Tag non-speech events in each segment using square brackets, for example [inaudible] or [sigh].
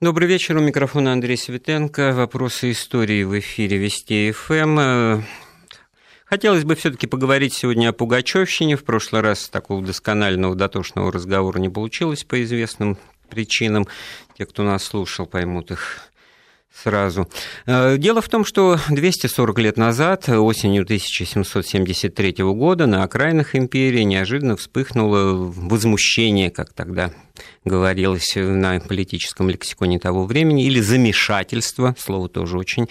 Добрый вечер. У микрофона Андрей Светенко. Вопросы истории в эфире Вести ФМ. Хотелось бы все-таки поговорить сегодня о Пугачевщине. В прошлый раз такого досконального, дотошного разговора не получилось по известным причинам. Те, кто нас слушал, поймут их сразу. Э, дело в том, что 240 лет назад, осенью 1773 года, на окраинах империи неожиданно вспыхнуло возмущение, как тогда говорилось на политическом лексиконе того времени, или замешательство, слово тоже очень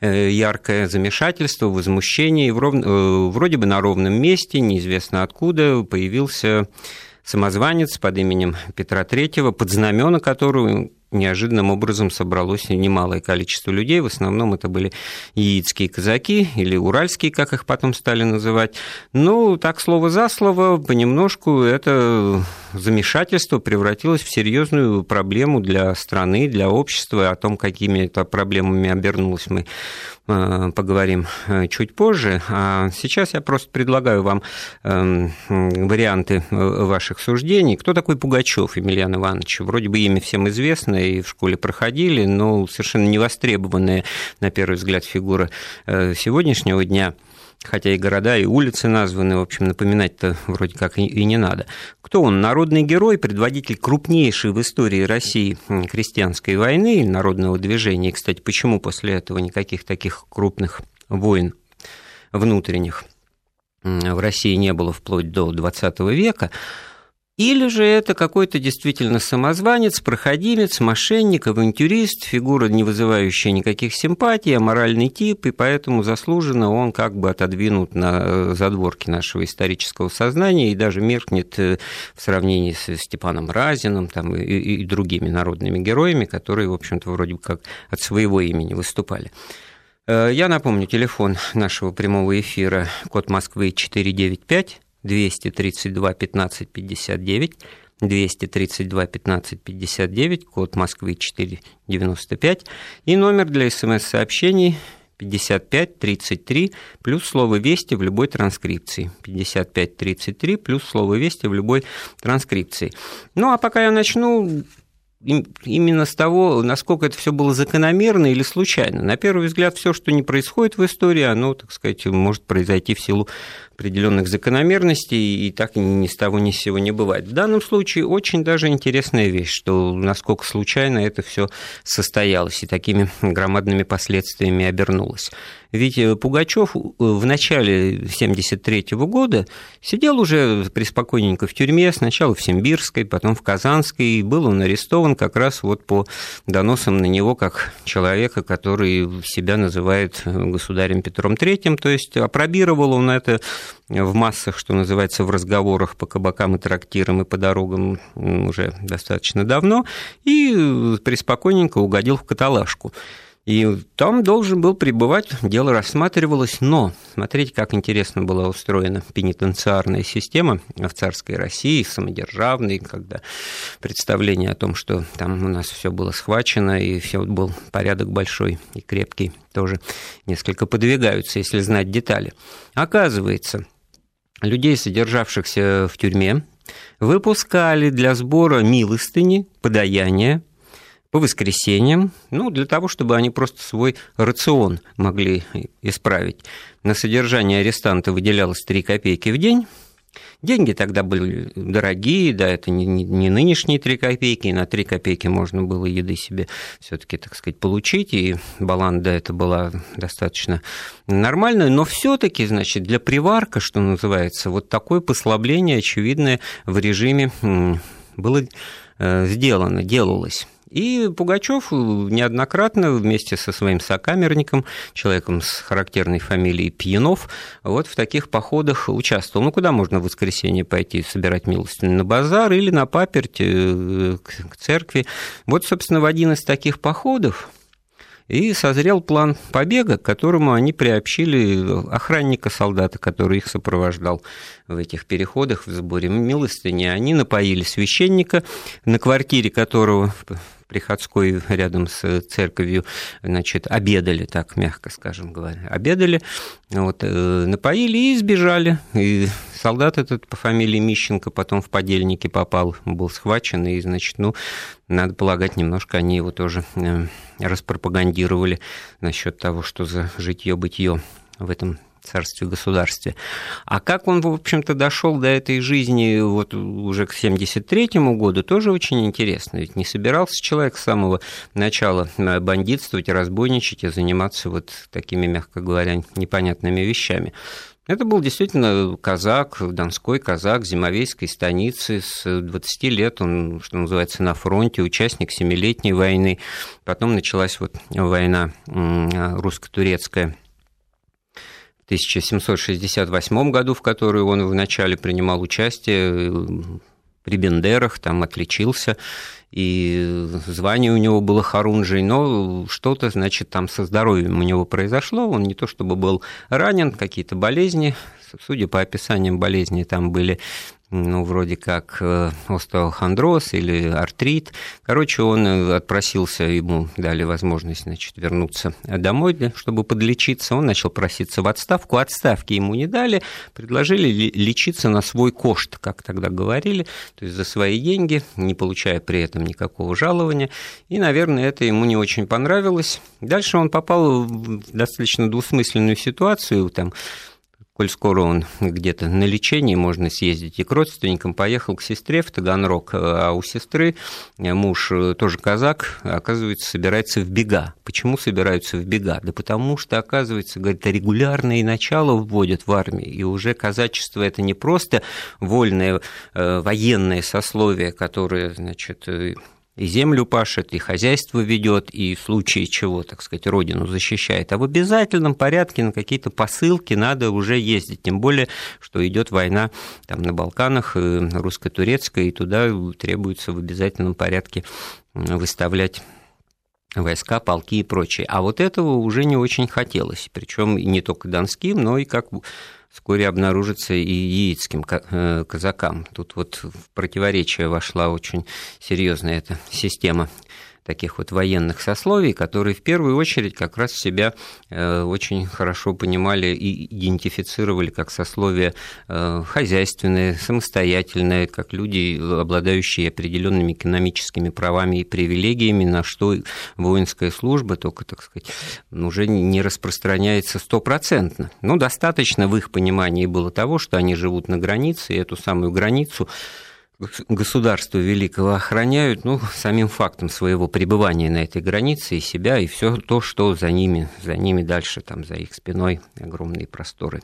э, яркое, замешательство, возмущение, и э, вроде бы на ровном месте, неизвестно откуда, появился самозванец под именем Петра III, под знамена которого неожиданным образом собралось немалое количество людей. В основном это были яицкие казаки или уральские, как их потом стали называть. Ну, так слово за слово, понемножку это замешательство превратилось в серьезную проблему для страны, для общества. О том, какими это проблемами обернулось, мы э, поговорим э, чуть позже. А сейчас я просто предлагаю вам эм, варианты э, ваших суждений. Кто такой Пугачев Емельян Иванович? Вроде бы имя всем известно, и в школе проходили, но совершенно невостребованная, на первый взгляд, фигура сегодняшнего дня хотя и города, и улицы названы, в общем, напоминать-то вроде как и не надо. Кто он? Народный герой, предводитель крупнейшей в истории России крестьянской войны, народного движения. И, кстати, почему после этого никаких таких крупных войн внутренних в России не было вплоть до XX века? Или же это какой-то действительно самозванец, проходимец, мошенник, авантюрист, фигура, не вызывающая никаких симпатий, аморальный тип, и поэтому заслуженно он как бы отодвинут на э, задворки нашего исторического сознания и даже меркнет э, в сравнении с Степаном Разиным там, и, и другими народными героями, которые, в общем-то, вроде бы как от своего имени выступали. Э, я напомню, телефон нашего прямого эфира, код Москвы 495 232 15 59, 232 15 59, код Москвы 495 и номер для смс-сообщений 55 33 плюс слово «Вести» в любой транскрипции. 55 33 плюс слово «Вести» в любой транскрипции. Ну, а пока я начну, именно с того, насколько это все было закономерно или случайно. На первый взгляд, все, что не происходит в истории, оно, так сказать, может произойти в силу определенных закономерностей, и так ни с того ни с сего не бывает. В данном случае очень даже интересная вещь, что насколько случайно это все состоялось и такими громадными последствиями обернулось. Ведь э, Пугачев э, в начале 1973 года сидел уже преспокойненько в тюрьме, сначала в Симбирской, потом в Казанской, и был он арестован как раз вот по доносам на него как человека, который себя называет э, государем Петром III, то есть опробировал он это в массах, что называется, в разговорах по кабакам и трактирам и по дорогам уже достаточно давно, и преспокойненько угодил в каталажку. И там должен был пребывать, дело рассматривалось, но смотрите, как интересно была устроена пенитенциарная система в царской России, самодержавной, когда представление о том, что там у нас все было схвачено, и все был порядок большой и крепкий, тоже несколько подвигаются, если знать детали. Оказывается, людей, содержавшихся в тюрьме, выпускали для сбора милостыни, подаяния, по воскресеньям, ну, для того, чтобы они просто свой рацион могли исправить. На содержание арестанта выделялось 3 копейки в день. Деньги тогда были дорогие, да, это не, не, не нынешние 3 копейки, и на 3 копейки можно было еды себе все таки так сказать, получить, и баланда это была достаточно нормальная, но все таки значит, для приварка, что называется, вот такое послабление очевидное в режиме было э, сделано, делалось. И Пугачев неоднократно вместе со своим сокамерником, человеком с характерной фамилией Пьянов, вот в таких походах участвовал. Ну, куда можно в воскресенье пойти собирать милостыню? На базар или на паперть э, к церкви. Вот, собственно, в один из таких походов и созрел план побега, к которому они приобщили охранника-солдата, который их сопровождал в этих переходах в сборе милостыни. Они напоили священника, на квартире которого приходской рядом с церковью, значит, обедали, так мягко скажем говоря, обедали, вот, э, напоили и сбежали. И солдат этот по фамилии Мищенко потом в подельники попал, был схвачен, и, значит, ну, надо полагать, немножко они его тоже э, распропагандировали насчет того, что за житье-бытие в этом царстве государстве. А как он, в общем-то, дошел до этой жизни вот уже к 73 году, тоже очень интересно. Ведь не собирался человек с самого начала э, бандитствовать, разбойничать и заниматься вот такими, мягко говоря, непонятными вещами. Это был действительно казак, донской казак Зимовейской станицы. С 20 лет он, что называется, на фронте, участник Семилетней войны. Потом началась вот война русско-турецкая 1768 году, в которую он вначале принимал участие при Бендерах, там отличился, и звание у него было Харунжий, но что-то, значит, там со здоровьем у него произошло, он не то чтобы был ранен, какие-то болезни, судя по описаниям болезни, там были ну, вроде как э, остеохондроз или артрит. Короче, он э, отпросился, ему дали возможность, значит, вернуться домой, чтобы подлечиться. Он начал проситься в отставку. Отставки ему не дали, предложили лечиться на свой кошт, как тогда говорили, то есть за свои деньги, не получая при этом никакого жалования. И, наверное, это ему не очень понравилось. Дальше он попал в достаточно двусмысленную ситуацию, там, коль скоро он где-то на лечении, можно съездить и к родственникам, поехал к сестре в Таганрог, а у сестры муж тоже казак, оказывается, собирается в бега. Почему собираются в бега? Да потому что, оказывается, говорит, регулярные начала вводят в армии, и уже казачество это не просто вольное э, военное сословие, которое, значит, и землю пашет, и хозяйство ведет, и в случае чего, так сказать, родину защищает. А в обязательном порядке на какие-то посылки надо уже ездить. Тем более, что идет война там, на Балканах, э, русско-турецкая, и туда требуется в обязательном порядке выставлять войска, полки и прочее. А вот этого уже не очень хотелось. Причем не только донским, но и как вскоре обнаружится и яицким э, казакам. Тут вот в противоречие вошла очень серьезная эта система таких вот военных сословий, которые в первую очередь как раз себя э, очень хорошо понимали и идентифицировали как сословие э, хозяйственное, самостоятельное, как люди, обладающие определенными экономическими правами и привилегиями, на что воинская служба только, так сказать, уже не распространяется стопроцентно. Но достаточно в их понимании было того, что они живут на границе, и эту самую границу государства великого охраняют ну, самим фактом своего пребывания на этой границе и себя, и все то, что за ними, за ними дальше, там, за их спиной огромные просторы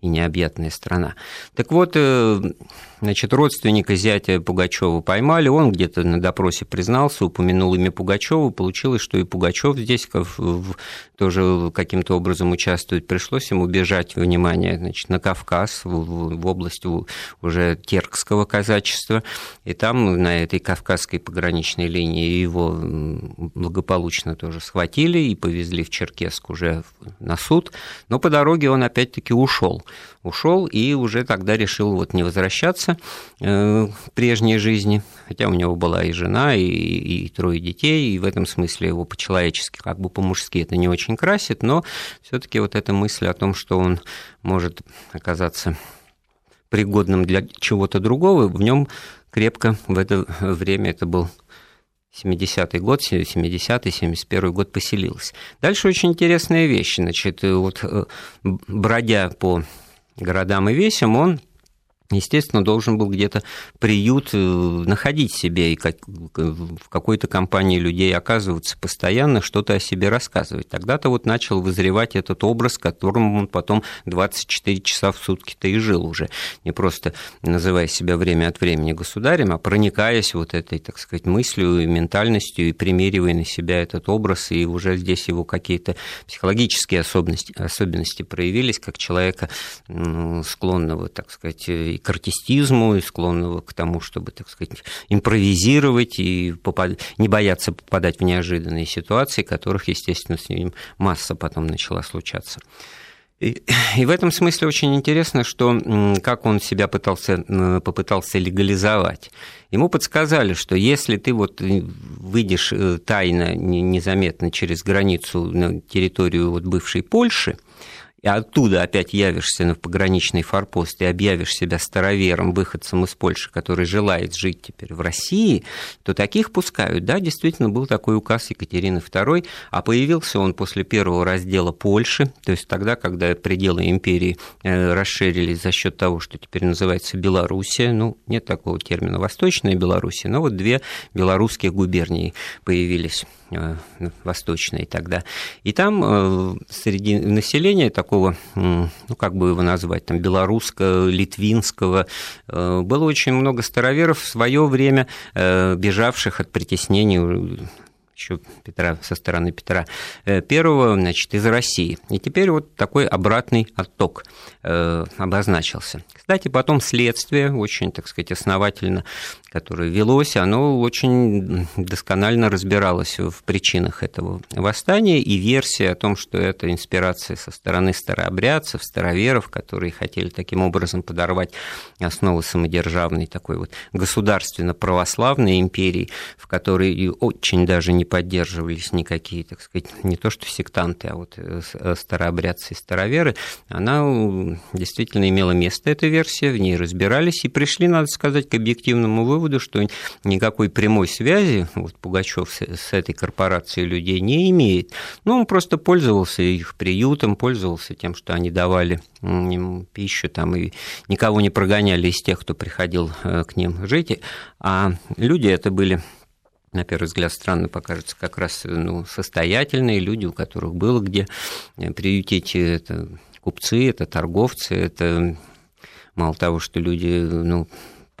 и необъятная страна. Так вот, э, значит, родственника зятя Пугачева поймали, он где-то на допросе признался, упомянул имя Пугачева, получилось, что и Пугачев здесь тоже каким-то образом участвует. Пришлось ему бежать, внимание, значит, на Кавказ, в область уже теркского казачества, и там на этой кавказской пограничной линии его благополучно тоже схватили и повезли в Черкесск уже на суд, но по дороге он опять-таки ушел. Ушел и уже тогда решил вот не возвращаться э, к прежней жизни, хотя у него была и жена, и, и трое детей, и в этом смысле его по-человечески, как бы по-мужски это не очень красит, но все-таки вот эта мысль о том, что он может оказаться пригодным для чего-то другого, в нем крепко в это время это был 70-й год, 70-й, 71 год поселилась. Дальше очень интересная вещь. Значит, вот э, бродя по городам и весям, он естественно, должен был где-то приют э, находить себе и как, в какой-то компании людей оказываться постоянно, что-то о себе рассказывать. Тогда-то вот начал вызревать этот образ, которым он потом 24 часа в сутки-то и жил уже, не просто называя себя время от времени государем, а проникаясь вот этой, так сказать, мыслью и ментальностью и примеривая на себя этот образ, и уже здесь его какие-то психологические особенности, особенности проявились, как человека склонного, так сказать, к артистизму, и склонного к тому, чтобы, так сказать, импровизировать и попад... не бояться попадать в неожиданные ситуации, которых, естественно, с ним масса потом начала случаться. И, и в этом смысле очень интересно, что как он себя пытался, попытался легализовать. Ему подсказали, что если ты вот выйдешь э, тайно, незаметно через границу на территорию вот бывшей Польши, и оттуда опять явишься на пограничный форпост и объявишь себя старовером, выходцем из Польши, который желает жить теперь в России, то таких пускают. Да, действительно, был такой указ Екатерины II, а появился он после первого раздела Польши, то есть тогда, когда пределы империи э, расширились за счет того, что теперь называется Белоруссия, ну, нет такого термина Восточная Белоруссия, но вот две белорусские губернии появились восточной тогда. И там э, среди населения такого, ну, как бы его назвать, там, белорусского, литвинского, э, было очень много староверов в свое время, бежавших от притеснений еще Петра, со стороны Петра Первого, значит, из России. И теперь вот такой обратный отток обозначился. Кстати, потом следствие очень, так сказать, основательно которое велось, оно очень досконально разбиралось в причинах этого восстания, и версия о том, что это инспирация со стороны старообрядцев, староверов, которые хотели таким образом подорвать основы самодержавной такой вот государственно-православной империи, в которой очень даже не поддерживались никакие, так сказать, не то что сектанты, а вот э, э, старообрядцы и староверы, она действительно имела место, эта версия, в ней разбирались и пришли, надо сказать, к объективному выводу, выводу, что никакой прямой связи вот, Пугачев с, с этой корпорацией людей не имеет. Ну, он просто пользовался их приютом, пользовался тем, что они давали им пищу там, и никого не прогоняли из тех, кто приходил э, к ним жить. А люди это были на первый взгляд странно покажется, как раз ну, состоятельные люди, у которых было где э, приютить это купцы, это торговцы, это мало того, что люди ну,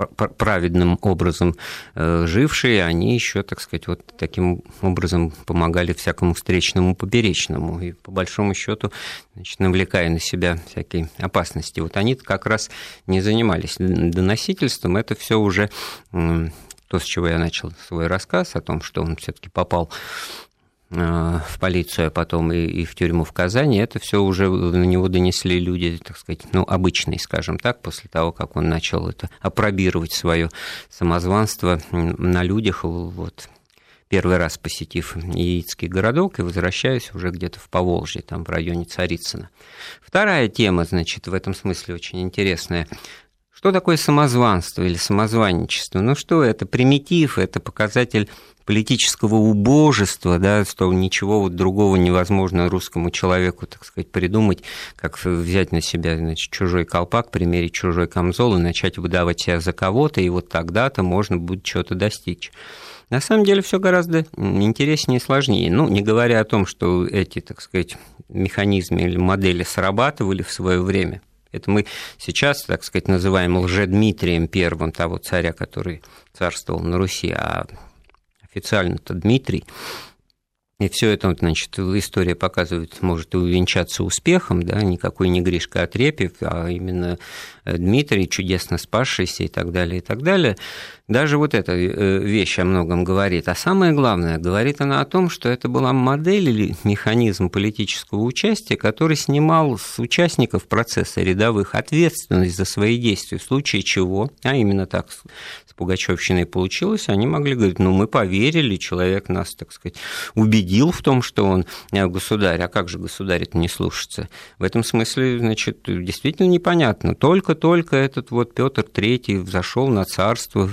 праведным образом э, жившие, они еще, так сказать, вот таким образом помогали всякому встречному поперечному, и по большому счету, значит, навлекая на себя всякие опасности. Вот они как раз не занимались доносительством, это все уже то, с чего я начал свой рассказ о том, что он все-таки попал в полицию, а потом и, и в тюрьму в Казани, это все уже на него донесли люди, так сказать, ну, обычные, скажем так, после того, как он начал это опробировать свое самозванство на людях, вот, первый раз посетив Яицкий городок и возвращаюсь уже где-то в Поволжье, там в районе Царицына. Вторая тема, значит, в этом смысле очень интересная. Что такое самозванство или самозванничество? Ну что это? Примитив, это показатель политического убожества, да, что ничего вот другого невозможно русскому человеку, так сказать, придумать, как взять на себя значит, чужой колпак, примерить чужой камзол и начать выдавать себя за кого-то, и вот тогда-то можно будет что-то достичь. На самом деле все гораздо интереснее и сложнее. Ну, не говоря о том, что эти, так сказать, механизмы или модели срабатывали в свое время. Это мы сейчас, так сказать, называем лжедмитрием первым того царя, который царствовал на Руси, а официально-то Дмитрий. И все это, значит, история показывает, может и увенчаться успехом, да, никакой не Гришка Отрепьев, а именно Дмитрий, чудесно спасшийся и так далее, и так далее. Даже вот эта э, вещь о многом говорит. А самое главное, говорит она о том, что это была модель или механизм политического участия, который снимал с участников процесса рядовых ответственность за свои действия, в случае чего, а именно так Пугачевщиной получилось, они могли говорить, ну, мы поверили, человек нас, так сказать, убедил в том, что он э, государь, а как же государь это не слушается? В этом смысле, значит, действительно непонятно. Только-только этот вот Петр III взошел на царство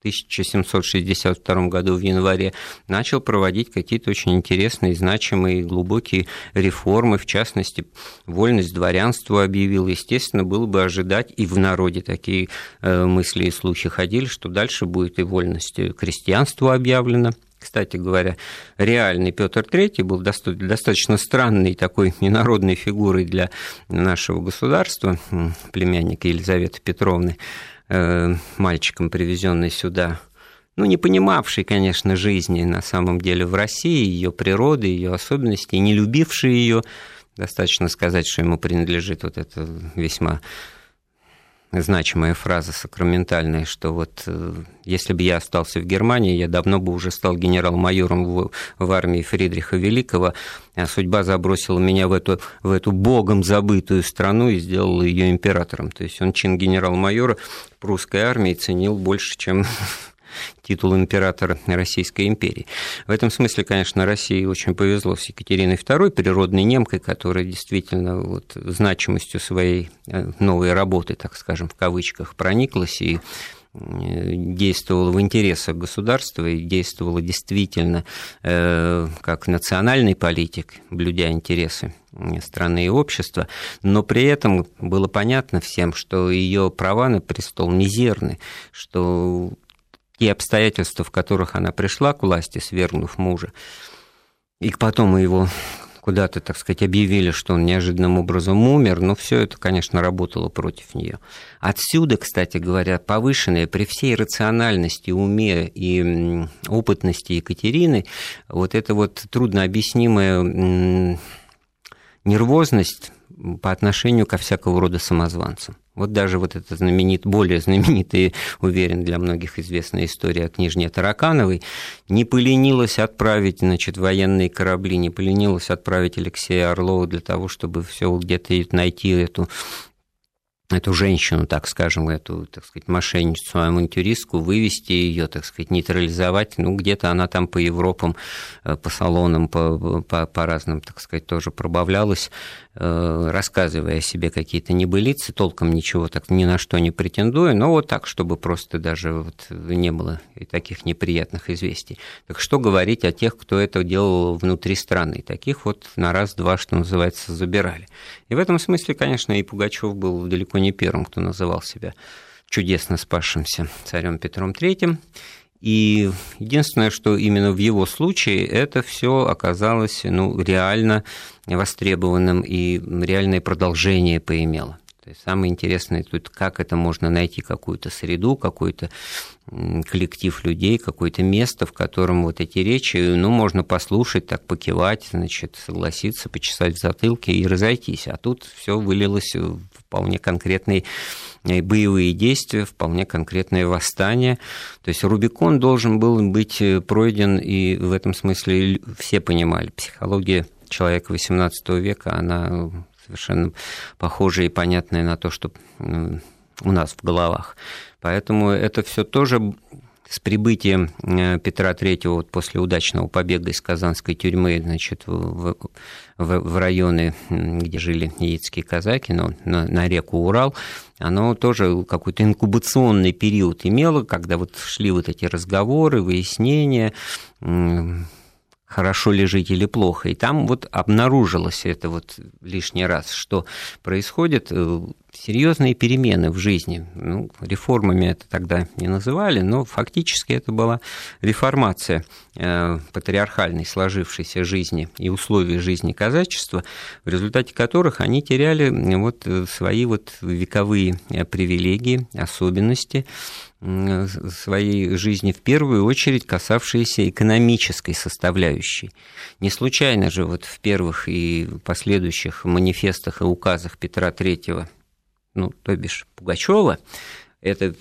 1762 году в январе начал проводить какие-то очень интересные, значимые, глубокие реформы, в частности, вольность дворянства объявил. Естественно, было бы ожидать, и в народе такие э, мысли и слухи ходили, что дальше будет и вольность крестьянства объявлена. Кстати говоря, реальный Петр III был достаточно странной такой [laughs] ненародной фигурой для нашего государства, племянник Елизаветы Петровны. Э, мальчиком, привезенный сюда, ну, не понимавший, конечно, жизни на самом деле в России, ее природы, ее особенности, не любивший ее, достаточно сказать, что ему принадлежит вот это весьма значимая фраза сакраментальная, что вот э, если бы я остался в Германии, я давно бы уже стал генерал-майором в, в армии Фридриха Великого, а судьба забросила меня в эту, в эту богом забытую страну и сделала ее императором. То есть он чин генерал-майора прусской армии ценил больше, чем [laughs] титул императора Российской империи. В этом смысле, конечно, России очень повезло с Екатериной II, природной немкой, которая действительно вот значимостью своей э, новой работы, так скажем, в кавычках, прониклась и э, действовала в интересах государства и действовала действительно э, как национальный политик, блюдя интересы страны и общества, но при этом было понятно всем, что ее права на престол мизерны, что те обстоятельства, в которых она пришла к власти, свергнув мужа, и потом его куда-то, так сказать, объявили, что он неожиданным образом умер, но все это, конечно, работало против нее. Отсюда, кстати говоря, повышенная при всей рациональности, уме и опытности Екатерины, вот эта вот труднообъяснимая нервозность по отношению ко всякого рода самозванцам. Вот даже вот эта знаменит, более знаменитая, уверен, для многих известная история о княжне Таракановой, не поленилась отправить, значит, военные корабли, не поленилась отправить Алексея Орлова для того, чтобы все где-то найти эту эту женщину, так скажем, эту, так сказать, мошенницу, авантюристку, вывести ее, так сказать, нейтрализовать. Ну, где-то она там по Европам, э, по салонам, по, по, по разным, так сказать, тоже пробавлялась, рассказывая о себе какие-то небылицы, толком ничего так ни на что не претендуя, но вот так, чтобы просто даже вот не было и таких неприятных известий. Так что говорить о тех, кто это делал внутри страны? Таких вот на раз-два, что называется, забирали. И в этом смысле, конечно, и Пугачев был далеко не первым, кто называл себя чудесно спасшимся царем Петром III. И единственное, что именно в его случае это все оказалось ну, реально востребованным и реальное продолжение поимело. То есть самое интересное тут, как это можно найти какую-то среду, какой-то коллектив людей, какое-то место, в котором вот эти речи, ну, можно послушать, так покивать, значит, согласиться, почесать в затылке и разойтись. А тут все вылилось в вполне конкретные э, боевые действия, вполне конкретное восстание. То есть Рубикон должен был быть э, пройден, и в этом смысле все понимали. Психология человека XVIII века, она совершенно похожая и понятная на то, что у нас в головах. Поэтому это все тоже с прибытием э, Петра III вот после удачного побега из Казанской тюрьмы значит, в, в, в районы, где жили яицкие казаки, но на, на реку Урал, оно тоже какой-то инкубационный период имело, когда вот шли вот эти разговоры, выяснения, хорошо ли жить или плохо. И там вот обнаружилось это вот лишний раз, что происходит э, серьезные перемены в жизни. Ну, реформами это тогда не называли, но фактически это была реформация э, патриархальной сложившейся жизни и условий жизни казачества, в результате которых они теряли вот э, свои вот вековые э, привилегии, особенности своей жизни, в первую очередь касавшиеся экономической составляющей. Не случайно же вот в первых и последующих манифестах и указах Петра III ну, то бишь Пугачева, это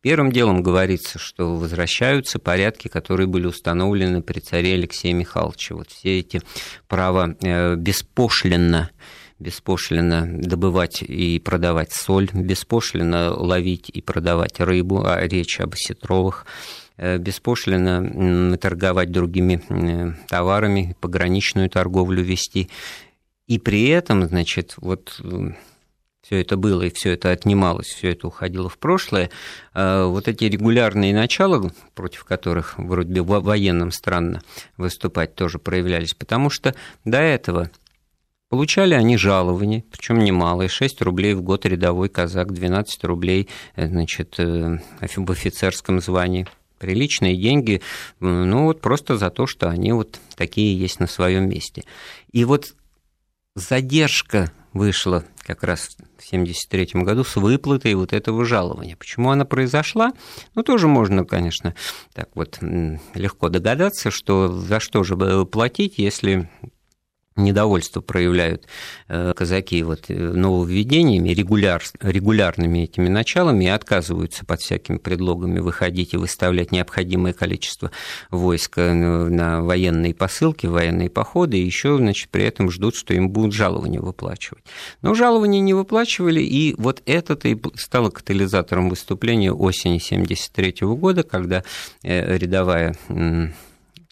первым делом говорится, что возвращаются порядки, которые были установлены при царе Алексее Михайловиче. Вот все эти права э, беспошлинно беспошлино добывать и продавать соль, беспошлино ловить и продавать рыбу, а речь об осетровых, э, беспошлино торговать другими э, товарами, пограничную торговлю вести. И при этом, значит, вот все это было и все это отнималось, все это уходило в прошлое, а вот эти регулярные начала, против которых вроде бы военным странно выступать, тоже проявлялись, потому что до этого Получали они жалования, причем немалые, 6 рублей в год рядовой казак, 12 рублей э, значит, э, в офицерском звании. Приличные деньги, ну вот просто за то, что они вот такие есть на своем месте. И вот задержка вышла как раз в 1973 году с выплатой вот этого жалования. Почему она произошла? Ну, тоже можно, конечно, так вот легко догадаться, что за что же платить, если недовольство проявляют э, казаки вот э, нововведениями, регуляр, регулярными этими началами и отказываются под всякими предлогами выходить и выставлять необходимое количество войска на военные посылки, военные походы, и еще, значит, при этом ждут, что им будут жалования выплачивать. Но жалования не выплачивали, и вот это-то и стало катализатором выступления осени 1973 года, когда э, рядовая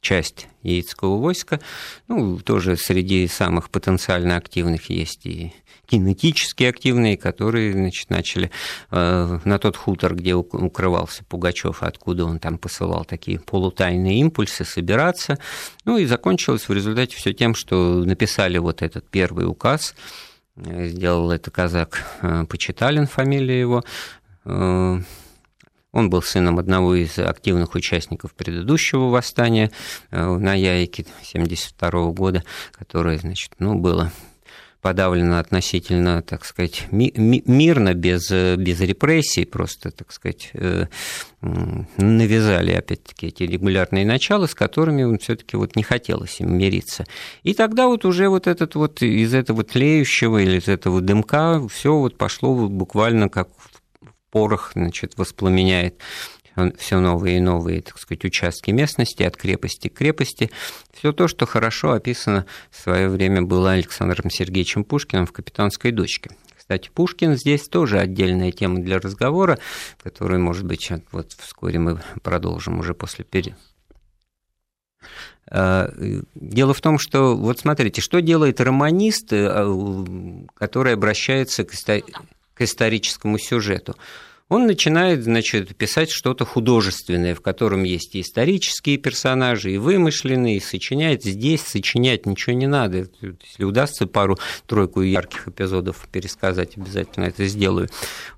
часть яицкого войска. Ну, тоже среди самых потенциально активных есть и кинетически активные, которые значит, начали э, на тот хутор, где укрывался Пугачев, откуда он там посылал такие полутайные импульсы, собираться. Ну и закончилось в результате все тем, что написали вот этот первый указ, сделал это казак э, Почиталин, фамилия его, э, он был сыном одного из активных участников предыдущего восстания э, на Яйке 1972 года, которое, значит, ну, было подавлено относительно, так сказать, ми- мирно, без, без репрессий, просто, так сказать, э, навязали, опять-таки, эти регулярные начала, с которыми он все таки вот не хотелось им мириться. И тогда вот уже вот этот вот из этого тлеющего или из этого дымка все вот пошло буквально как порох значит, воспламеняет все новые и новые, так сказать, участки местности, от крепости к крепости. Все то, что хорошо описано в свое время было Александром Сергеевичем Пушкиным в «Капитанской дочке». Кстати, Пушкин здесь тоже отдельная тема для разговора, которую, может быть, вот вскоре мы продолжим уже после перерыва. Дело в том, что, вот смотрите, что делает романист, э, который обращается к историческому сюжету он начинает, значит, писать что-то художественное, в котором есть и исторические персонажи, и вымышленные, и сочиняет. Здесь сочинять ничего не надо. Если удастся пару-тройку ярких эпизодов пересказать, обязательно это сделаю.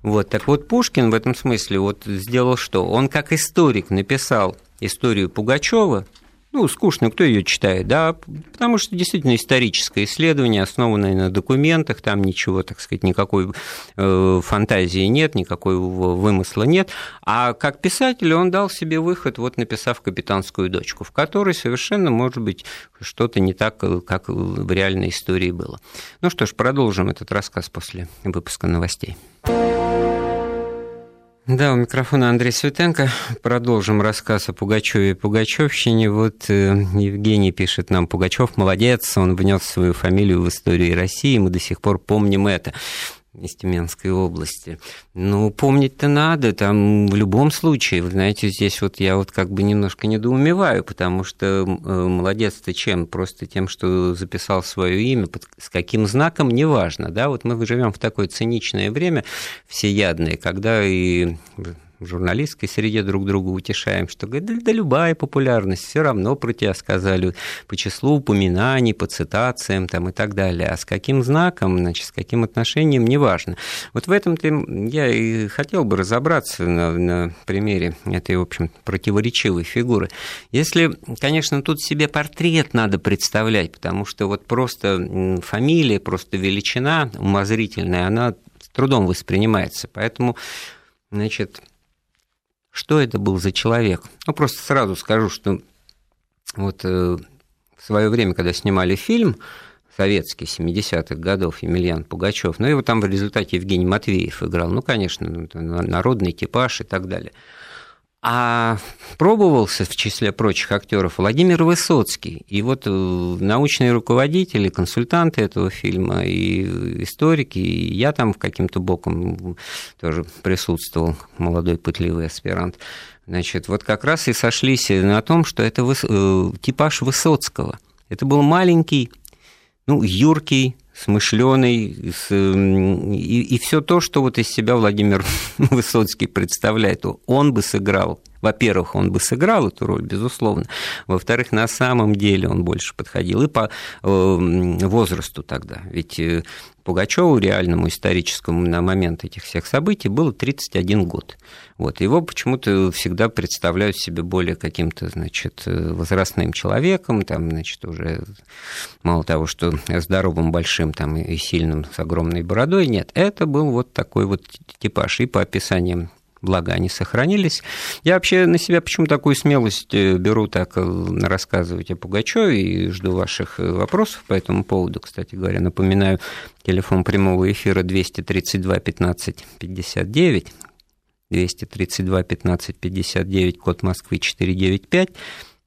Вот. Так вот, Пушкин в этом смысле вот сделал что? Он как историк написал историю Пугачева, ну, скучно, кто ее читает, да, потому что действительно историческое исследование, основанное на документах, там ничего, так сказать, никакой э, фантазии нет, никакого вымысла нет, а как писатель он дал себе выход, вот написав «Капитанскую дочку», в которой совершенно, может быть, что-то не так, как в реальной истории было. Ну что ж, продолжим этот рассказ после выпуска новостей. Да, у микрофона Андрей Светенко. Продолжим рассказ о Пугачеве и Пугачевщине. Вот э, Евгений пишет нам, Пугачев молодец, он внес свою фамилию в историю России, мы до сих пор помним это из Тюменской области. Ну, помнить-то надо, там в любом случае, вы знаете, здесь вот я вот как бы немножко недоумеваю, потому что э, молодец-то чем? Просто тем, что записал свое имя, под, с каким знаком, неважно, да, вот мы живем в такое циничное время всеядное, когда и в журналистской среде друг друга утешаем, что да, да любая популярность все равно про тебя сказали по числу упоминаний, по цитациям там, и так далее. А с каким знаком, значит, с каким отношением, неважно. Вот в этом-то я и хотел бы разобраться на, на примере этой, в общем, противоречивой фигуры. Если, конечно, тут себе портрет надо представлять, потому что вот просто фамилия, просто величина умозрительная, она с трудом воспринимается. Поэтому, значит, что это был за человек? Ну, просто сразу скажу, что вот э, в свое время, когда снимали фильм советский 70-х годов Емельян Пугачев, ну, его там в результате Евгений Матвеев играл, ну, конечно, народный типаж и так далее – а пробовался в числе прочих актеров Владимир Высоцкий. И вот э, научные руководители, консультанты этого фильма, и историки, и я там каким-то боком тоже присутствовал, молодой пытливый аспирант. Значит, вот как раз и сошлись на том, что это э, типаж Высоцкого. Это был маленький, ну, юркий, смышленый, с, и, и все то, что вот из себя Владимир [laughs] Высоцкий представляет, он бы сыграл. Во-первых, он бы сыграл эту роль, безусловно. Во-вторых, на самом деле он больше подходил и по э, возрасту тогда. Ведь э, Пугачеву, реальному историческому на момент этих всех событий, было 31 год. Вот. Его почему-то всегда представляют себе более каким-то, значит, возрастным человеком, там, значит, уже мало того, что здоровым, большим там, и сильным, с огромной бородой, нет, это был вот такой вот типаж. И по описаниям благо они сохранились. Я вообще на себя почему такую смелость э, беру так э, рассказывать о Пугачеве и жду ваших э, вопросов по этому поводу. Кстати говоря, напоминаю, телефон прямого эфира 232 15 59, 232 15 59, код Москвы 495,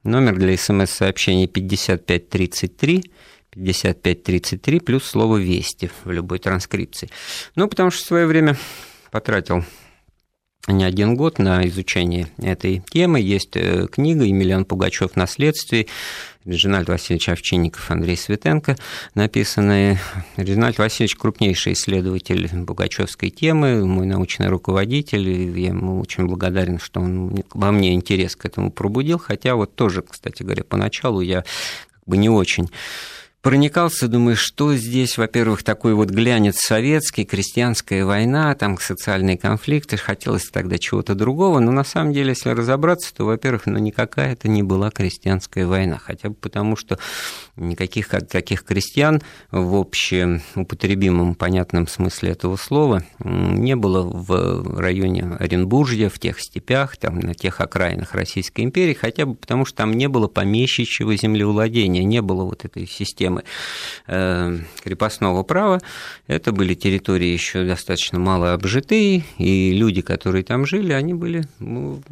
номер для смс-сообщений 5533, 5533 плюс слово «Вести» в любой транскрипции. Ну, потому что в свое время потратил не один год на изучение этой темы. Есть э, книга «Емельян Пугачев. Наследствие», Режинальд Васильевич Овчинников, Андрей Светенко написанные. Режинальд Васильевич – крупнейший исследователь пугачевской темы, мой научный руководитель, и я ему очень благодарен, что он во мне интерес к этому пробудил, хотя вот тоже, кстати говоря, поначалу я как бы не очень проникался, думаю, что здесь, во-первых, такой вот глянец советский, крестьянская война, там социальные конфликты, хотелось тогда чего-то другого, но на самом деле, если разобраться, то, во-первых, ну никакая это не была крестьянская война, хотя бы потому, что никаких таких крестьян в общем употребимом понятном смысле этого слова не было в районе Оренбуржья, в тех степях, там, на тех окраинах Российской империи, хотя бы потому, что там не было помещичьего землевладения, не было вот этой системы э, крепостного права. Это были территории еще достаточно мало обжитые, и люди, которые там жили, они были ну,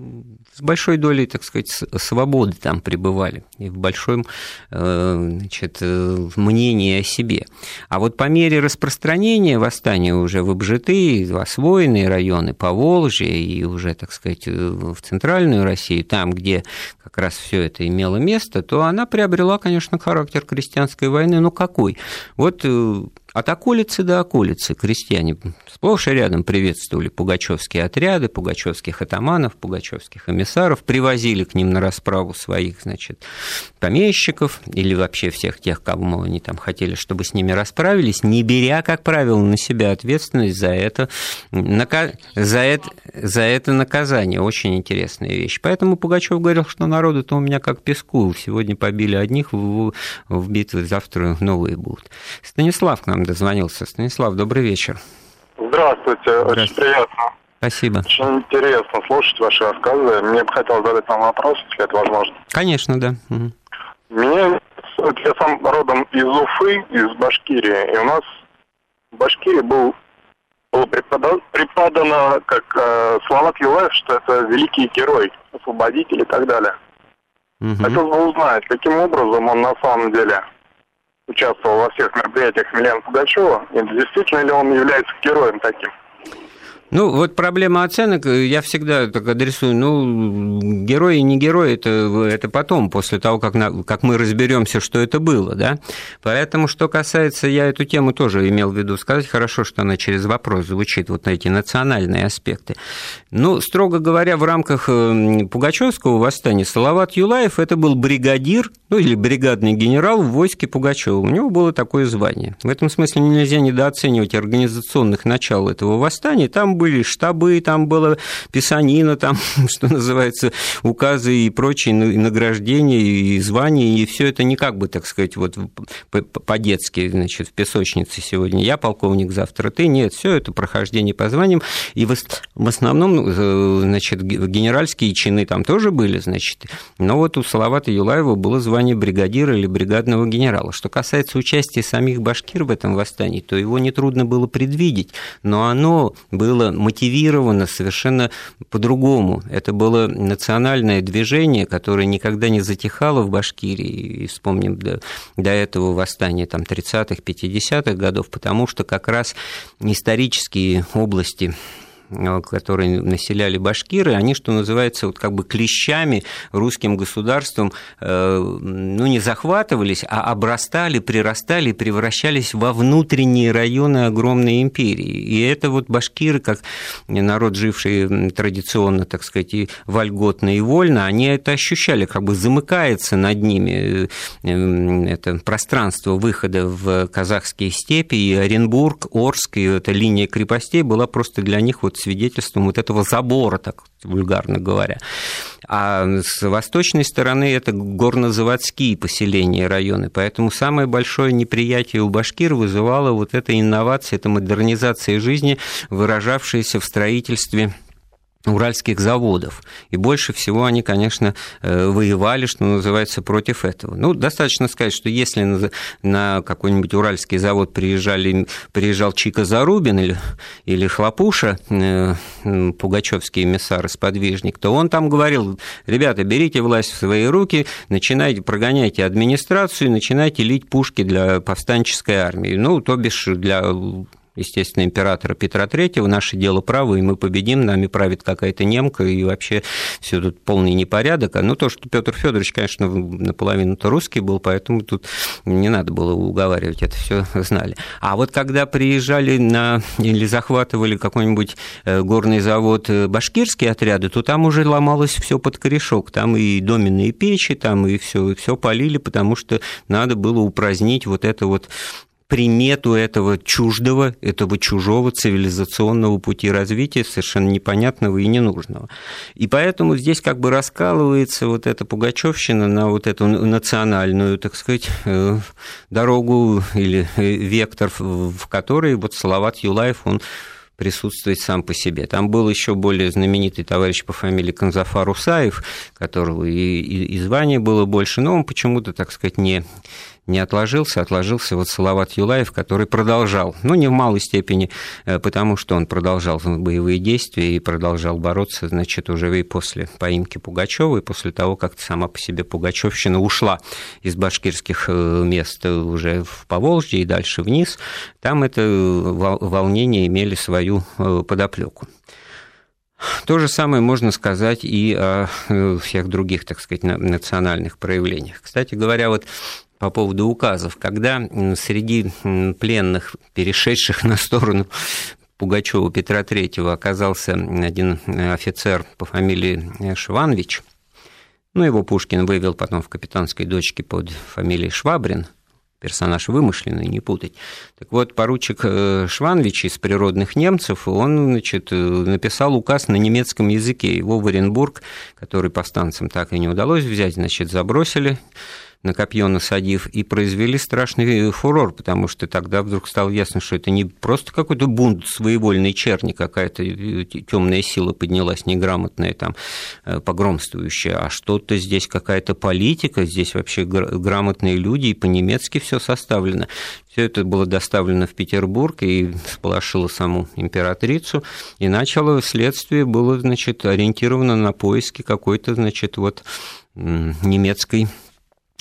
с большой долей, так сказать, свободы там пребывали, и в большом э, значит, э, мнение о себе. А вот по мере распространения восстания уже в обжитые, в освоенные районы, по Волжье и уже, так сказать, в центральную Россию, там, где как раз все это имело место, то она приобрела, конечно, характер крестьянской войны. Ну какой? Вот э, от околицы до околицы крестьяне сплошь и рядом приветствовали пугачевские отряды, пугачевских атаманов, пугачевских эмиссаров, привозили к ним на расправу своих, значит, помещиков или вообще всех тех, кому они там хотели, чтобы с ними расправились, не беря, как правило, на себя ответственность за это, за это, за это наказание. Очень интересная вещь. Поэтому Пугачев говорил, что народу-то у меня как песку. Сегодня побили одних в, в битве, завтра новые будут. Станислав к нам нам дозвонился. Станислав, добрый вечер. Здравствуйте, Здравствуйте. очень приятно. Спасибо. Очень интересно слушать ваши рассказы. Мне бы хотелось задать вам вопрос, если это возможно. Конечно, да. Угу. Меня я сам родом из Уфы, из Башкирии, и у нас в Башкирии был было преподано, преподано как э, Словак Юлаев, что это великий герой, освободитель и так далее. Угу. Хотел бы узнать, каким образом он на самом деле участвовал во всех мероприятиях Милена Пугачева, и действительно ли он является героем таким? Ну, вот проблема оценок, э, я всегда так адресую, ну, герои не герои, это, это потом, после того, как, на, как мы разберемся, что это было, да. Поэтому, что касается, я эту тему тоже имел в виду сказать, хорошо, что она через вопрос звучит, вот эти национальные аспекты. Ну, строго говоря, в рамках э, Пугачевского восстания Салават Юлаев это был бригадир, ну, или бригадный генерал в войске Пугачева. У него было такое звание. В этом смысле нельзя недооценивать организационных начал этого восстания. Там были штабы, там было писанина, там, [laughs] что называется, указы и прочие награждения и звания, и все это не как бы, так сказать, вот по-детски, значит, в песочнице сегодня. Я полковник, завтра ты, нет, все это прохождение по званиям, и в основном, э, значит, генеральские чины там тоже были, значит, но вот у Салавата Юлаева было звание бригадира или бригадного генерала. Что касается участия самих башкир в этом восстании, то его нетрудно было предвидеть, но оно было мотивировано совершенно по-другому. Это было национальное движение, которое никогда не затихало в Башкирии. И вспомним до, до этого восстания там, 30-х, 50-х годов, потому что как раз исторические области которые населяли башкиры, они, что называется, вот как бы клещами русским государством, э, ну, не захватывались, а обрастали, прирастали, превращались во внутренние районы огромной империи. И это вот башкиры, как народ, живший традиционно, так сказать, и вольготно, и вольно, они это ощущали, как бы замыкается над ними э, это пространство выхода в казахские степи, и Оренбург, Орск, и эта линия крепостей была просто для них вот свидетельством вот этого забора, так вульгарно говоря. А с восточной стороны это горнозаводские поселения, районы. Поэтому самое большое неприятие у башкир вызывало вот эта инновация, эта модернизация жизни, выражавшаяся в строительстве уральских заводов. И больше всего они, конечно, э, воевали, что называется, против этого. Ну, достаточно сказать, что если на, какой-нибудь уральский завод приезжали, приезжал Чика Зарубин или, или Хлопуша, э, пугачевский эмиссар, сподвижник, то он там говорил, ребята, берите власть в свои руки, начинайте, прогоняйте администрацию, начинайте лить пушки для повстанческой армии. Ну, то бишь для естественно, императора Петра III, наше дело право, и мы победим, нами правит какая-то немка, и вообще все тут полный непорядок. А ну, то, что Петр Федорович, конечно, наполовину-то русский был, поэтому тут не надо было уговаривать, это все [laughs] знали. А вот когда приезжали на или захватывали какой-нибудь э, горный завод э, башкирские отряды, то там уже ломалось все под корешок, там и доменные печи, там и все, и все полили, потому что надо было упразднить вот это вот примету этого чуждого, этого чужого цивилизационного пути развития, совершенно непонятного и ненужного. И поэтому здесь как бы раскалывается вот эта пугачевщина на вот эту национальную, так сказать, э, дорогу или э, вектор, в которой вот Салават Юлаев, он присутствовать сам по себе. Там был еще более знаменитый товарищ по фамилии Канзафар Усаев, которого и, и, и звание было больше, но он почему-то, так сказать, не не отложился, отложился вот Салават Юлаев, который продолжал, ну, не в малой степени, э, потому что он продолжал боевые действия и продолжал бороться, значит, уже и после поимки Пугачева, и после того, как сама по себе Пугачевщина ушла из башкирских э, мест уже в Поволжье и дальше вниз, там это волнения имели свою э, подоплеку. То же самое можно сказать и о всех других, так сказать, национальных проявлениях. Кстати говоря, вот по поводу указов. Когда среди пленных, перешедших на сторону Пугачева Петра III, оказался один офицер по фамилии Шванович, ну, его Пушкин вывел потом в капитанской дочке под фамилией Швабрин, персонаж вымышленный, не путать. Так вот, поручик э, Шванович из природных немцев, он, значит, э, написал указ на немецком языке. Его в Оренбург, который повстанцам так и не удалось взять, значит, забросили на копье насадив, и произвели страшный фурор, потому что тогда вдруг стало ясно, что это не просто какой-то бунт своевольной черни, какая-то э, темная сила поднялась, неграмотная, там, э, погромствующая, а что-то здесь какая-то политика, здесь вообще грамотные люди, и по-немецки все составлено. Все это было доставлено в Петербург и сполошило саму императрицу, и начало следствие было, значит, ориентировано на поиски какой-то, значит, вот немецкой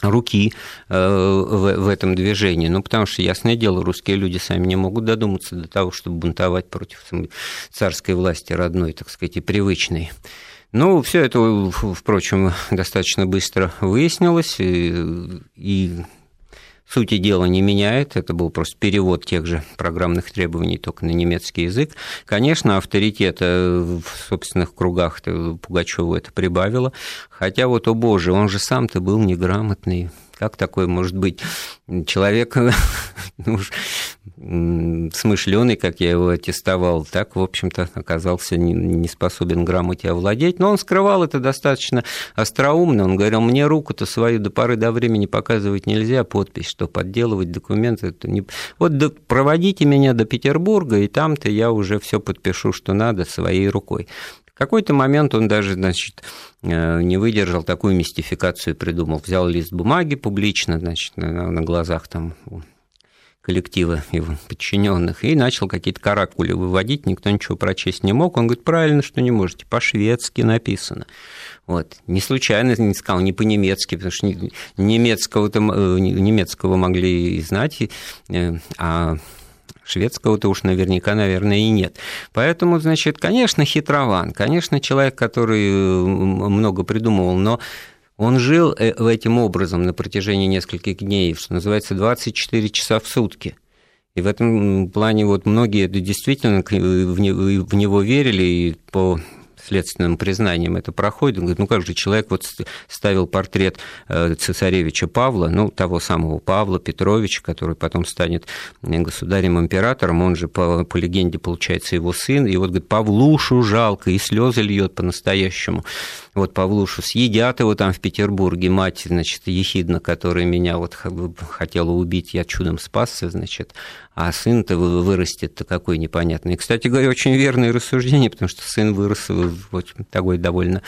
руки э, в, в этом движении. Ну, потому что, ясное дело, русские люди сами не могут додуматься до того, чтобы бунтовать против царской власти родной, так сказать, и привычной. Ну, все это, впрочем, достаточно быстро выяснилось, и, и сути дела не меняет, это был просто перевод тех же программных требований только на немецкий язык. Конечно, авторитета в собственных кругах Пугачеву это прибавило, хотя вот, о боже, он же сам-то был неграмотный, как такое может быть? Человек [laughs] ну, смышленый, как я его аттестовал, так, в общем-то, оказался не способен грамоте овладеть. Но он скрывал это достаточно остроумно. Он говорил, мне руку-то свою до поры до времени показывать нельзя, подпись, что подделывать документы. Это не... Вот до... проводите меня до Петербурга, и там-то я уже все подпишу, что надо, своей рукой. Какой-то момент он даже, значит, Э, не выдержал, такую мистификацию придумал. Взял лист бумаги публично, значит, на, на глазах там коллектива его подчиненных и начал какие-то каракули выводить, никто ничего прочесть не мог. Он говорит, правильно, что не можете, по-шведски написано. Вот. Не случайно не сказал, не по-немецки, потому что немецкого, э, немецкого могли и знать, э, а Шведского-то уж наверняка, наверное, и нет. Поэтому, значит, конечно, хитрован, конечно, человек, который э, много придумывал, но он жил э, этим образом на протяжении нескольких дней, что называется, 24 часа в сутки. И в этом плане вот многие действительно в него верили, и по следственным признанием это проходит. Он говорит, ну как же человек вот ставил портрет э, цесаревича Павла, ну того самого Павла Петровича, который потом станет государем-императором, он же по, по легенде получается его сын, и вот говорит, Павлушу жалко, и слезы льет по-настоящему вот Павлушу съедят его там в Петербурге, мать, значит, ехидна, которая меня вот хотела убить, я чудом спасся, значит, а сын-то вырастет-то какой непонятный. Кстати говоря, очень верное рассуждение, потому что сын вырос вот такой довольно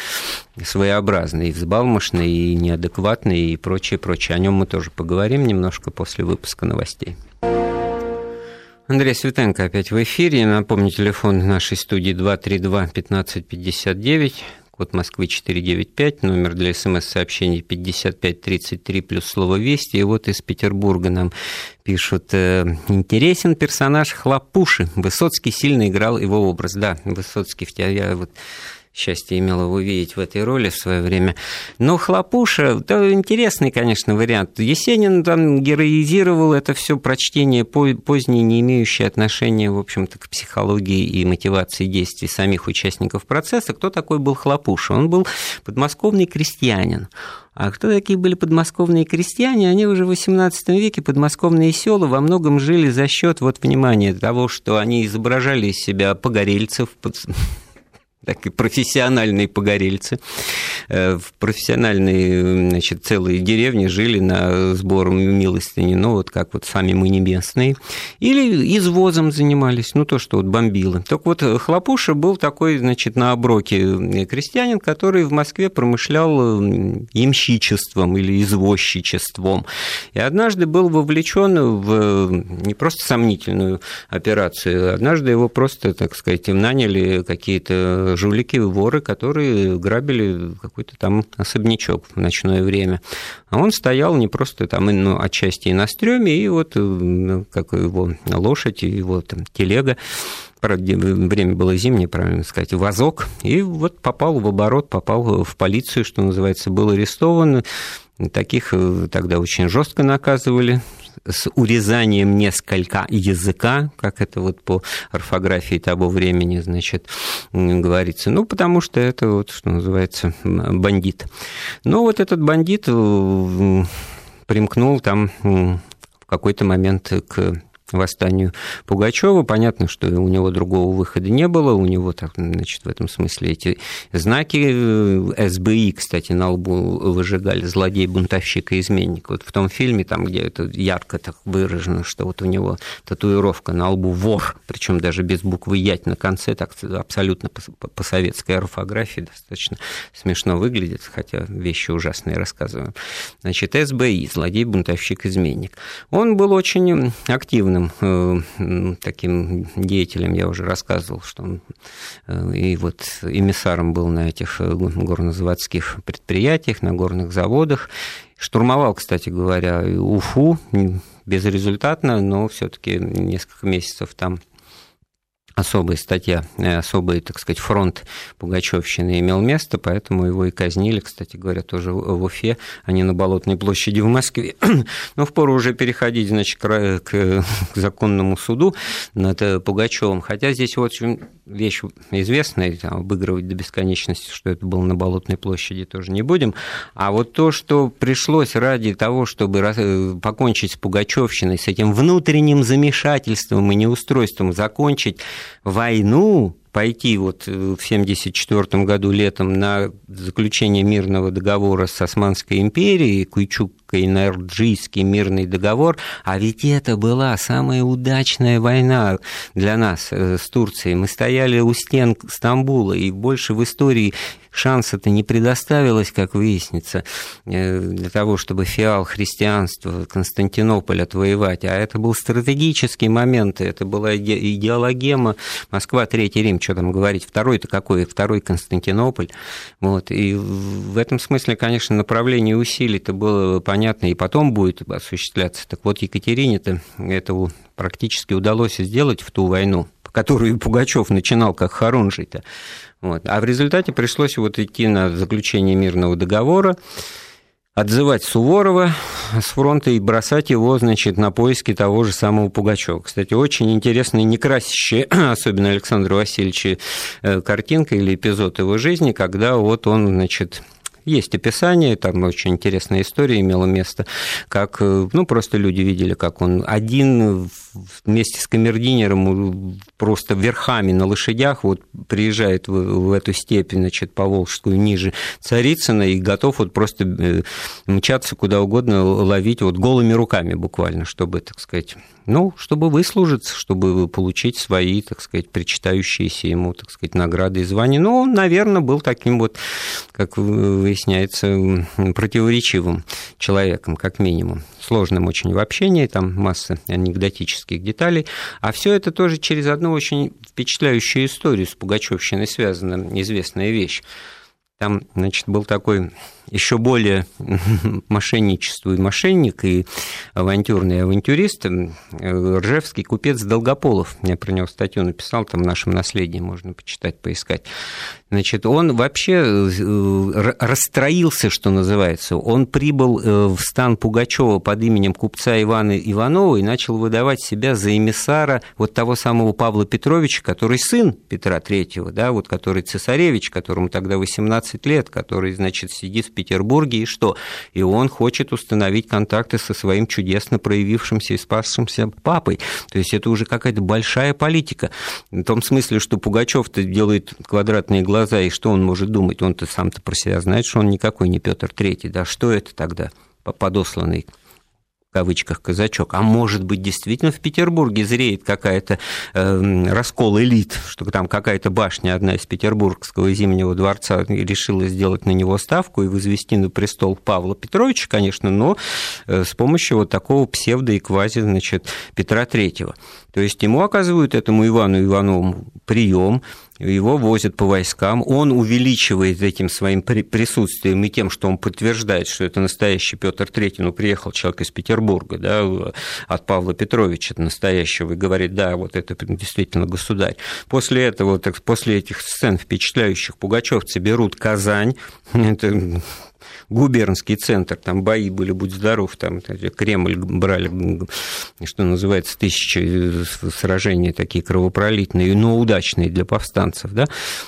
своеобразный, и взбалмошный, и неадекватный, и прочее, прочее. О нем мы тоже поговорим немножко после выпуска новостей. Андрей Светенко опять в эфире. Напомню, телефон нашей студии 232-1559, код Москвы 495, номер для смс-сообщений 5533 плюс слово «Вести». И вот из Петербурга нам пишут, э, интересен персонаж Хлопуши. Высоцкий сильно играл его образ. Да, Высоцкий в тебя вот счастье имел его видеть в этой роли в свое время. Но Хлопуша, это интересный, конечно, вариант. Есенин там героизировал это все прочтение позднее, не имеющее отношения, в общем-то, к психологии и мотивации действий самих участников процесса. Кто такой был Хлопуша? Он был подмосковный крестьянин. А кто такие были подмосковные крестьяне? Они уже в XVIII веке, подмосковные села, во многом жили за счет, вот, внимания того, что они изображали из себя погорельцев, так и профессиональные погорельцы. Э, в профессиональные, значит, целые деревни жили на сбор милостыни, ну, вот как вот сами мы небесные. Или извозом занимались, ну, то, что вот бомбило. Так вот, Хлопуша был такой, значит, на оброке крестьянин, который в Москве промышлял ямщичеством или извозчичеством. И однажды был вовлечен в не просто сомнительную операцию, однажды его просто, так сказать, наняли какие-то жулики, воры, которые грабили какой-то там особнячок в ночное время. А он стоял не просто там, ну, отчасти и на стреме, и вот ну, как его лошадь, его там телега время было зимнее, правильно сказать, вазок, и вот попал в оборот, попал в полицию, что называется, был арестован. Таких э, тогда очень жестко наказывали, с урезанием несколько языка, как это вот по орфографии того времени, значит, говорится. Ну, потому что это вот, что называется, бандит. Но вот этот бандит э, примкнул там в какой-то момент к восстанию Пугачева. Понятно, что у него другого выхода не было, у него, так, значит, в этом смысле эти знаки э, СБИ, кстати, на лбу выжигали злодей, бунтовщик и изменник. Вот в том фильме, там, где это ярко так выражено, что вот у него татуировка на лбу вор, причем даже без буквы «ять» на конце, так абсолютно по, советской орфографии достаточно смешно выглядит, хотя вещи ужасные рассказываем. Значит, СБИ, злодей, бунтовщик, изменник. Он был очень активным главным э, таким деятелем, я уже рассказывал, что он э, и вот эмиссаром был на этих э, горнозаводских предприятиях, на горных заводах. Штурмовал, кстати говоря, Уфу безрезультатно, но все-таки несколько месяцев там особая статья, э, особый, так сказать, фронт Пугачевщины имел место, поэтому его и казнили, кстати говоря, тоже в Уфе, а не на Болотной площади в Москве. [clears throat] Но впору уже переходить, значит, к, к законному суду над э, Пугачевым. Хотя здесь вот вещь известная, обыгрывать до бесконечности, что это было на Болотной площади, тоже не будем. А вот то, что пришлось ради того, чтобы э, покончить с Пугачевщиной, с этим внутренним замешательством и неустройством, закончить войну, пойти вот э, в 1974 году летом на заключение мирного договора с Османской империей, Куйчук Кайнарджийский мирный договор, а ведь это была самая удачная война для нас э, с Турцией. Мы стояли у стен Стамбула, и больше в истории шанса-то не предоставилось, как выяснится, э, для того, чтобы фиал христианства Константинополь отвоевать. А это был стратегический момент, это была идеологема Москва, Третий Рим, что там говорить, второй-то какой, второй Константинополь. Вот. И в этом смысле, конечно, направление усилий-то было понятно, и потом будет осуществляться. Так вот, Екатерине-то этого практически удалось сделать в ту войну, которую Пугачев начинал как Харунжий-то. Вот. А в результате пришлось вот идти на заключение мирного договора, отзывать Суворова с фронта и бросать его, значит, на поиски того же самого Пугачева. Кстати, очень интересная, не красящая, [clears throat] особенно Александра Васильевича, э, картинка или эпизод его жизни, когда вот он, значит, есть описание, там очень интересная история имела место, как, э, ну, просто люди видели, как он один вместе с камердинером просто верхами на лошадях вот приезжает в, в эту степь, значит, по Волжскую ниже Царицына и готов вот просто э, мчаться куда угодно, ловить вот голыми руками буквально, чтобы, так сказать, ну, чтобы выслужиться, чтобы получить свои, так сказать, причитающиеся ему, так сказать, награды и звания. Ну, он, наверное, был таким вот, как выясняется, противоречивым человеком, как минимум. Сложным очень в общении, там масса анекдотических деталей. А все это тоже через одну очень впечатляющую историю с Пугачевщиной связана, известная вещь. Там, значит, был такой еще более [laughs] мошенничествует мошенник и авантюрный авантюрист, ржевский купец Долгополов. Я про него статью написал, там в нашем наследии можно почитать, поискать. Значит, он вообще э, расстроился, что называется. Он прибыл э, в стан Пугачева под именем купца Ивана Иванова и начал выдавать себя за эмиссара вот того самого Павла Петровича, который сын Петра Третьего, да, вот который цесаревич, которому тогда 18 лет, который, значит, сидит в Петербурге, и что? И он хочет установить контакты со своим чудесно проявившимся и спасшимся папой. То есть это уже какая-то большая политика. В том смысле, что Пугачев-то делает квадратные глаза, и что он может думать? Он-то сам-то про себя знает, что он никакой не Петр Третий. Да что это тогда? подосланный кавычках казачок, а может быть действительно в Петербурге зреет какая-то э, раскол элит, что там какая-то башня одна из Петербургского зимнего дворца решила сделать на него ставку и возвести на престол Павла Петровича, конечно, но э, с помощью вот такого псевдо и квази, значит, Петра Третьего. То есть ему оказывают этому Ивану Иванову прием, его возят по войскам, он увеличивает этим своим присутствием и тем, что он подтверждает, что это настоящий Петр Третий, ну, приехал человек из Петербурга, да, от Павла Петровича настоящего, и говорит, да, вот это действительно государь. После этого, так, после этих сцен впечатляющих пугачевцы берут Казань, [laughs] это губернский центр, там бои были, будь здоров, там Кремль брали, что называется, тысячи сражений такие кровопролитные, но удачные для повстанцев, да.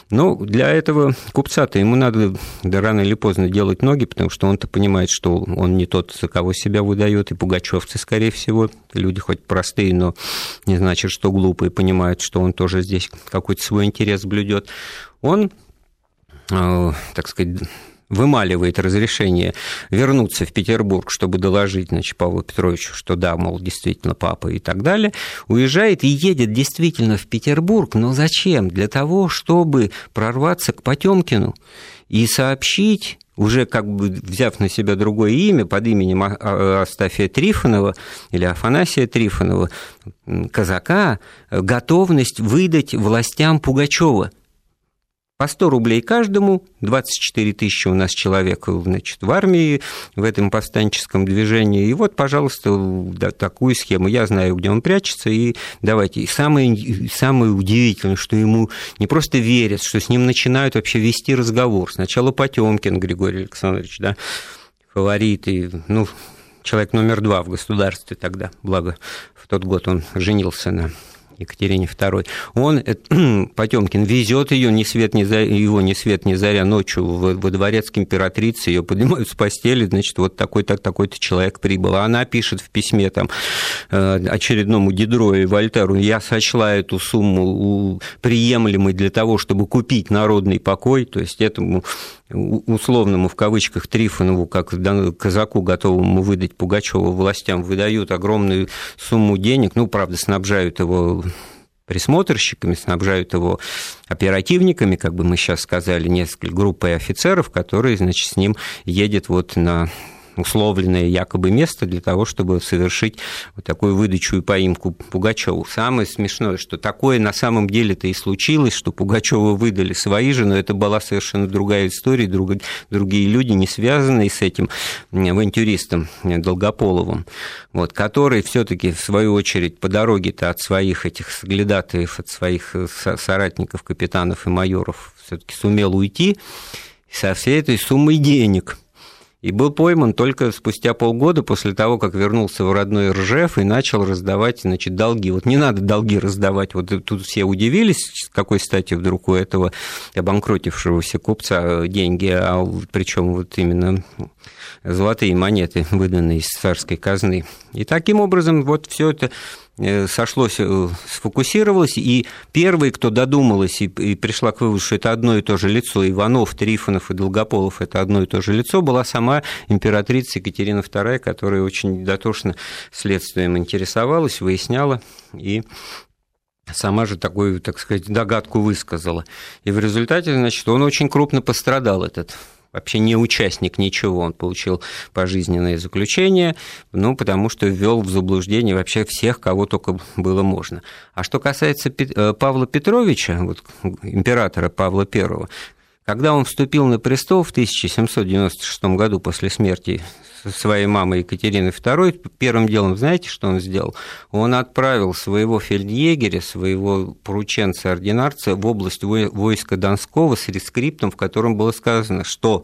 Но для этого купца-то ему надо да, рано или поздно делать ноги, потому что он-то понимает, что он не тот, за кого себя выдает, и пугачевцы, скорее всего, люди хоть простые, но не значит, что глупые, понимают, что он тоже здесь какой-то свой интерес блюдет. Он, э, так сказать, вымаливает разрешение вернуться в Петербург, чтобы доложить значит, Павлу Петровичу, что да, мол, действительно папа и так далее, уезжает и едет действительно в Петербург, но зачем? Для того, чтобы прорваться к Потемкину и сообщить уже как бы взяв на себя другое имя под именем а, а, Астафия Трифонова или Афанасия Трифонова, казака, готовность выдать властям Пугачева – по 100 рублей каждому, 24 тысячи у нас человек значит, в армии, в этом повстанческом движении. И вот, пожалуйста, да, такую схему. Я знаю, где он прячется, и давайте. И самое, самое удивительное, что ему не просто верят, что с ним начинают вообще вести разговор. Сначала Потемкин Григорий Александрович, да, фаворит, и, ну, человек номер два в государстве тогда, благо в тот год он женился на Екатерине II, он, э, [clears throat] Потемкин, везет ее ни свет, ни заря, его ни свет, ни заря ночью во, во дворец к императрице, ее поднимают с постели, значит, вот такой-то такой-то человек прибыл. А она пишет в письме там э, очередному Дидрою и Вольтеру, я сочла эту сумму приемлемой для того, чтобы купить народный покой, то есть этому условному в кавычках Трифонову, как казаку, готовому выдать Пугачева властям, выдают огромную сумму денег, ну, правда, снабжают его присмотрщиками, снабжают его оперативниками, как бы мы сейчас сказали, несколько группой офицеров, которые, значит, с ним едет вот на условленное якобы место для того, чтобы совершить вот такую выдачу и поимку Пугачеву. Самое смешное, что такое на самом деле-то и случилось, что Пугачева выдали свои же, но это была совершенно другая история, друг, другие люди, не связанные с этим авантюристом Долгополовым, вот, который все-таки в свою очередь по дороге-то от своих этих соглядатаев, от своих э, соратников, капитанов и майоров все-таки сумел уйти со всей этой суммой денег – и был пойман только спустя полгода после того, как вернулся в родной Ржев и начал раздавать, значит, долги. Вот не надо долги раздавать. Вот тут все удивились, с какой стати вдруг у этого обанкротившегося купца деньги, а причем вот именно золотые монеты, выданные из царской казны. И таким образом вот все это Э, сошлось, э, сфокусировалось, и первый, кто додумалась и, и пришла к выводу, что это одно и то же лицо, Иванов, Трифонов и Долгополов – это одно и то же лицо, была сама императрица Екатерина II, которая очень дотошно следствием интересовалась, выясняла и сама же такую, так сказать, догадку высказала. И в результате, значит, он очень крупно пострадал, этот вообще не участник ничего, он получил пожизненное заключение, ну, потому что ввел в заблуждение вообще всех, кого только было можно. А что касается э, Павла Петровича, вот, императора Павла I, когда он вступил на престол в 1796 году после смерти своей мамы Екатерины II, первым делом, знаете, что он сделал? Он отправил своего фельдъегеря, своего порученца-ординарца в область войска Донского с рескриптом, в котором было сказано, что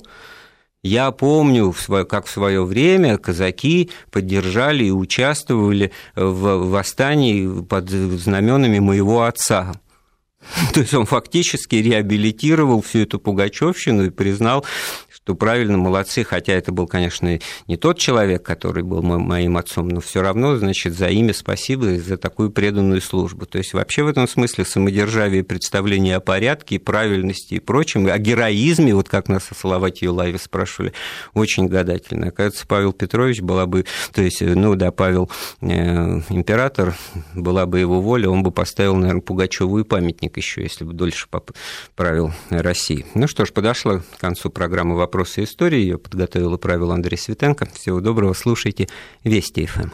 я помню, как в свое время казаки поддержали и участвовали в восстании под знаменами моего отца. [laughs] То есть он фактически реабилитировал всю эту пугачевщину и признал что правильно, молодцы, хотя это был, конечно, не тот человек, который был моим отцом, но все равно, значит, за имя спасибо и за такую преданную службу. То есть вообще в этом смысле самодержавие, представление о порядке, правильности и прочем, о героизме, вот как нас о Салавате Юлаеве спрашивали, очень гадательно. Оказывается, Павел Петрович была бы, то есть, ну да, Павел э, император, была бы его воля, он бы поставил, наверное, Пугачеву и памятник еще, если бы дольше правил России. Ну что ж, подошла к концу программы «Вопрос «Вопросы истории». Ее подготовил и правил Андрей Светенко. Всего доброго, слушайте Вести ФМ.